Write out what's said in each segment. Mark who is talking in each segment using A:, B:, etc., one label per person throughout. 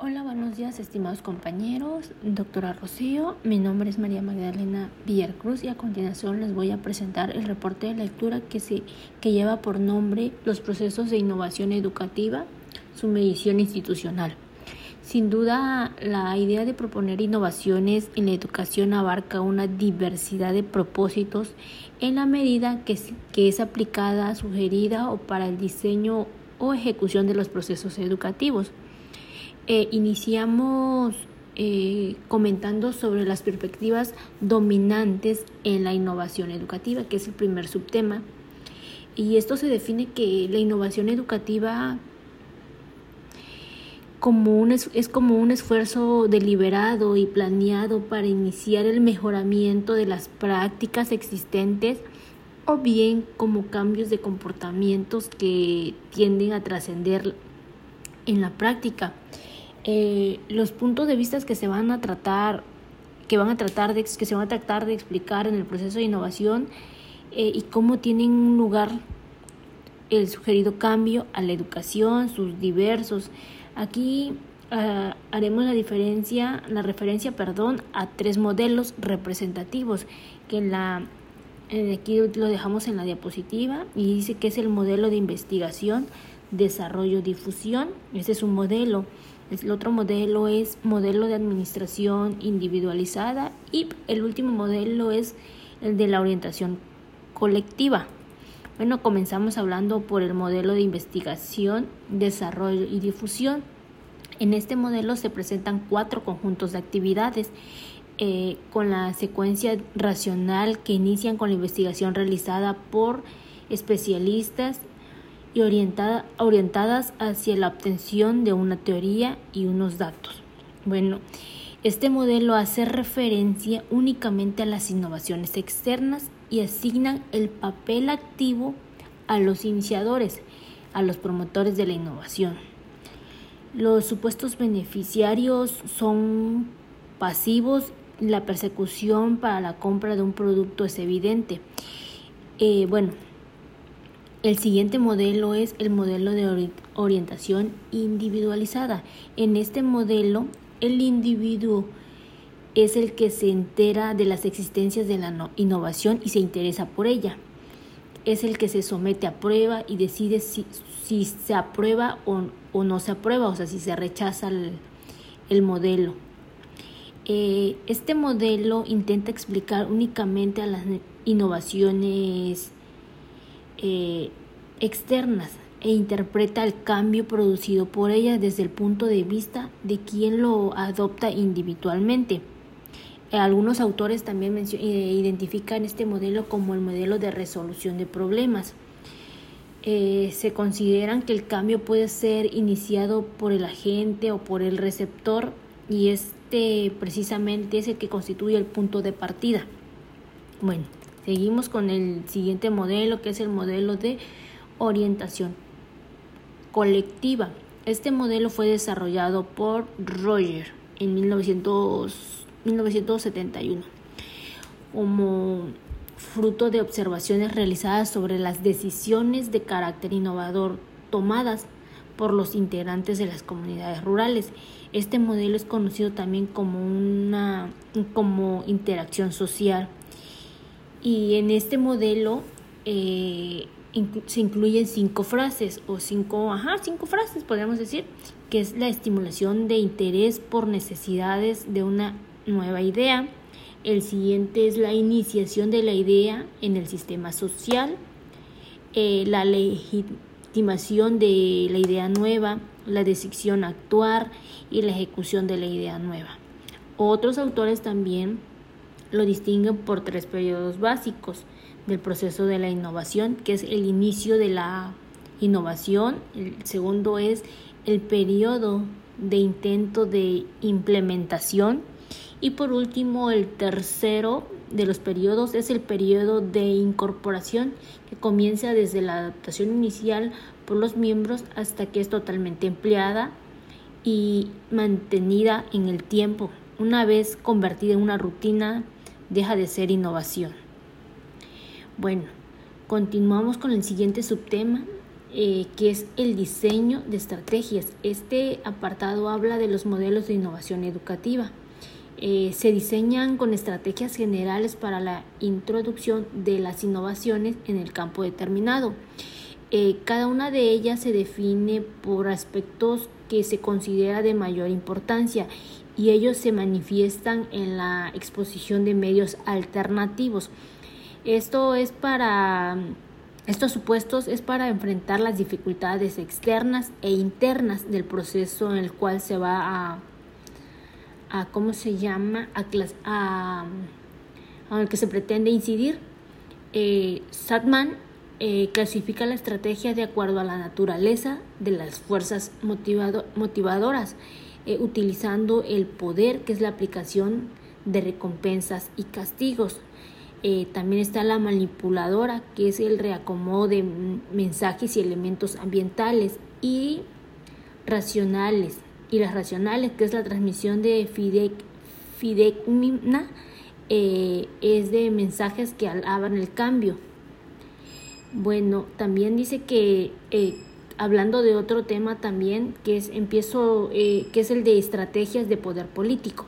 A: Hola, buenos días, estimados compañeros. Doctora Rocío, mi nombre es María Magdalena Villarcruz y a continuación les voy a presentar el reporte de lectura que, se, que lleva por nombre Los procesos de innovación educativa, su medición institucional. Sin duda, la idea de proponer innovaciones en la educación abarca una diversidad de propósitos en la medida que, que es aplicada, sugerida o para el diseño o ejecución de los procesos educativos. Eh, iniciamos eh, comentando sobre las perspectivas dominantes en la innovación educativa, que es el primer subtema. Y esto se define que la innovación educativa como un, es como un esfuerzo deliberado y planeado para iniciar el mejoramiento de las prácticas existentes o bien como cambios de comportamientos que tienden a trascender en la práctica. Eh, los puntos de vista que se van a tratar, que van a tratar de, que se van a tratar de explicar en el proceso de innovación eh, y cómo tienen un lugar el sugerido cambio a la educación, sus diversos. Aquí ah, haremos la diferencia, la referencia, perdón, a tres modelos representativos que la aquí lo dejamos en la diapositiva y dice que es el modelo de investigación, desarrollo, difusión. Ese es un modelo. El otro modelo es modelo de administración individualizada y el último modelo es el de la orientación colectiva. Bueno, comenzamos hablando por el modelo de investigación, desarrollo y difusión. En este modelo se presentan cuatro conjuntos de actividades eh, con la secuencia racional que inician con la investigación realizada por especialistas y orientadas hacia la obtención de una teoría y unos datos. Bueno, este modelo hace referencia únicamente a las innovaciones externas y asignan el papel activo a los iniciadores, a los promotores de la innovación. Los supuestos beneficiarios son pasivos, la persecución para la compra de un producto es evidente. Eh, bueno, el siguiente modelo es el modelo de orientación individualizada. En este modelo, el individuo es el que se entera de las existencias de la innovación y se interesa por ella. Es el que se somete a prueba y decide si, se aprueba o, no se aprueba, o sea, si se rechaza el, modelo. Eh, este modelo intenta explicar únicamente a las innovaciones eh, externas e interpreta el cambio producido por ellas desde el punto de vista de quien lo adopta individualmente. Algunos autores también eh, identifican este modelo como el modelo de resolución de problemas. Eh, se consideran que el cambio puede ser iniciado por el agente o por el receptor y este precisamente es el que constituye el punto de partida. Bueno, Seguimos con el siguiente modelo, que es el modelo de orientación colectiva. Este modelo fue desarrollado por Roger en 1971 como fruto de observaciones realizadas sobre las decisiones de carácter innovador tomadas por los integrantes de las comunidades rurales. Este modelo es conocido también como una como interacción social y en este modelo eh, se incluyen cinco frases o cinco, ajá, cinco frases podríamos decir, que es la estimulación de interés por necesidades de una nueva idea. El siguiente es la iniciación de la idea en el sistema social, eh, la legitimación de la idea nueva, la decisión a actuar y la ejecución de la idea nueva. Otros autores también lo distinguen por tres periodos básicos del proceso de la innovación, que es el inicio de la innovación, el segundo es el periodo de intento de implementación. Y por último el tercero de los periodos es el periodo de incorporación que comienza desde la adaptación inicial por los miembros hasta que es totalmente empleada y mantenida en el tiempo, una vez convertida en una rutina deja de ser innovación. Bueno, continuamos con el siguiente subtema eh, que es el diseño de estrategias. Este apartado habla de los modelos de innovación educativa. Eh, se diseñan con estrategias generales para la introducción de las innovaciones en el campo determinado. Eh, cada una de ellas se define por aspectos que se considera de mayor importancia y ellos se manifiestan en la exposición de medios alternativos. Esto es para estos supuestos es para enfrentar las dificultades externas e internas del proceso en el cual se va a a cómo se llama, a, a, a el que se pretende incidir. Eh, Satman eh, clasifica la estrategia de acuerdo a la naturaleza de las fuerzas motivado, motivadoras, eh, utilizando el poder que es la aplicación de recompensas y castigos. Eh, también está la manipuladora, que es el reacomodo de mensajes y elementos ambientales y racionales, y las racionales, que es la transmisión de fide, eh, es de mensajes que alaban el cambio. Bueno, también dice que eh, hablando de otro tema también que es empiezo eh, que es el de estrategias de poder político.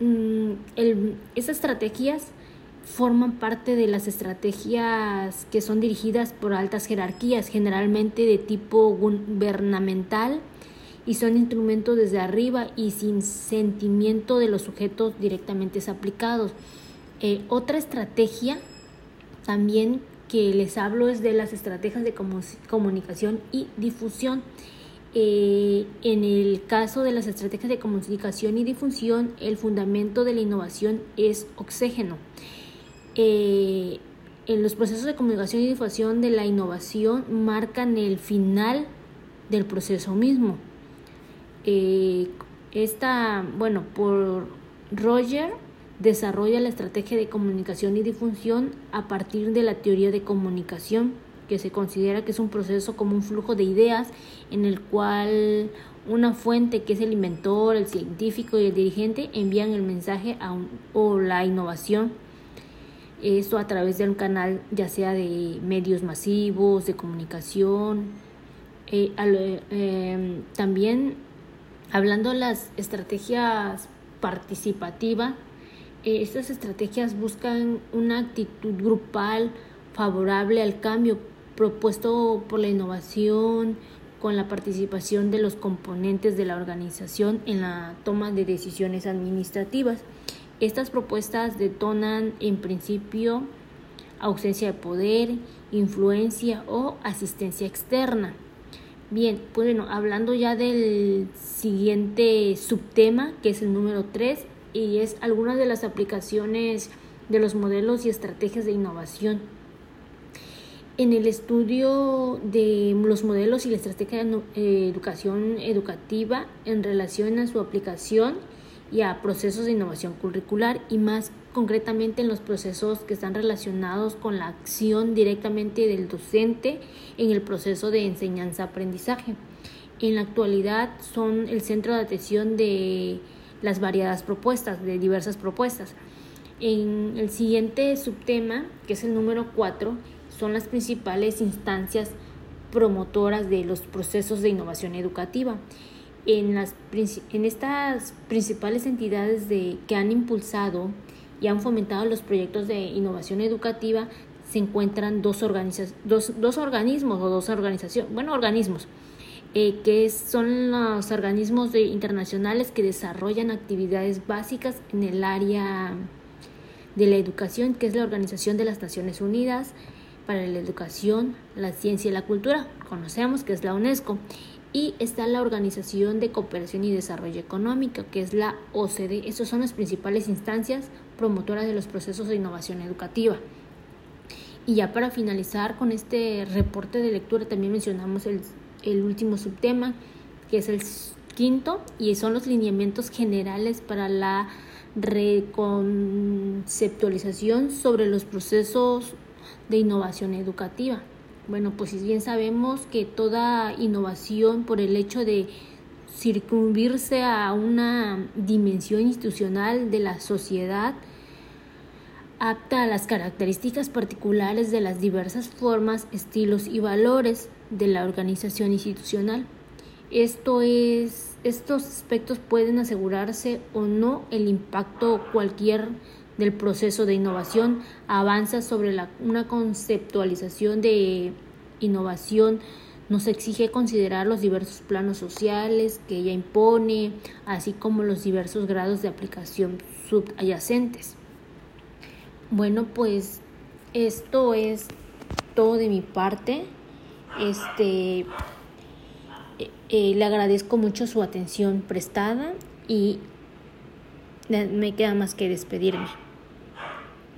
A: Mm, esas estrategias forman parte de las estrategias que son dirigidas por altas jerarquías, generalmente de tipo gubernamental, y son instrumentos desde arriba y sin sentimiento de los sujetos directamente aplicados. Eh, otra estrategia también que les hablo es de las estrategias de comunicación y difusión. Eh, en el caso de las estrategias de comunicación y difusión, el fundamento de la innovación es oxígeno. Eh, en los procesos de comunicación y difusión de la innovación marcan el final del proceso mismo. Eh, esta, bueno, por Roger desarrolla la estrategia de comunicación y difusión a partir de la teoría de comunicación, que se considera que es un proceso como un flujo de ideas en el cual una fuente que es el inventor, el científico y el dirigente envían el mensaje a o la innovación esto a través de un canal ya sea de medios masivos, de comunicación. Eh, em, también hablando de las estrategias participativas, estas estrategias buscan una actitud grupal favorable al cambio propuesto por la innovación, con la participación de los componentes de la organización en la toma de decisiones administrativas. Estas propuestas detonan en principio ausencia de poder, influencia o asistencia externa. Bien, pues bueno, hablando ya del siguiente subtema, que es el número 3, y es algunas de las aplicaciones de los modelos y estrategias de innovación. En el estudio de los modelos y la estrategia de eh, educación educativa en relación a su aplicación, y a procesos de innovación curricular y más concretamente en los procesos que están relacionados con la acción directamente del docente en el proceso de enseñanza-aprendizaje. En la actualidad son el centro de atención de las variadas propuestas, de diversas propuestas. En el siguiente subtema, que es el número 4, son las principales instancias promotoras de los procesos de innovación educativa en, las, en estas principales entidades de, que han impulsado y han fomentado los proyectos de innovación educativa se encuentran dos, dos, dos organismos o dos organizaciones, bueno, organismos, eh, que son los organismos internacionales que desarrollan actividades básicas en el área de la educación, que es la Organización de las Naciones Unidas para la Educación, la Ciencia y la Cultura, conocemos que es la UNESCO, y está la Organización de Cooperación y Desarrollo Económico, que es la OCDE. Estas son las principales instancias promotoras de los procesos de innovación educativa. Y ya para finalizar con este reporte de lectura, también mencionamos el, el último subtema, que es el quinto, y son los lineamientos generales para la reconceptualización sobre los procesos de innovación educativa. Bueno, pues si bien sabemos que toda innovación por el hecho de circunvirse a una dimensión institucional de la sociedad apta a las características particulares de las diversas formas, estilos y valores de la organización institucional. Esto es, estos aspectos pueden asegurarse o no el impacto cualquier del proceso de innovación avanza sobre la, una conceptualización de innovación nos exige considerar los diversos planos sociales que ella impone, así como los diversos grados de aplicación subyacentes. Bueno, pues esto es todo de mi parte. Este eh, eh, le agradezco mucho su atención prestada y me queda más que despedirme.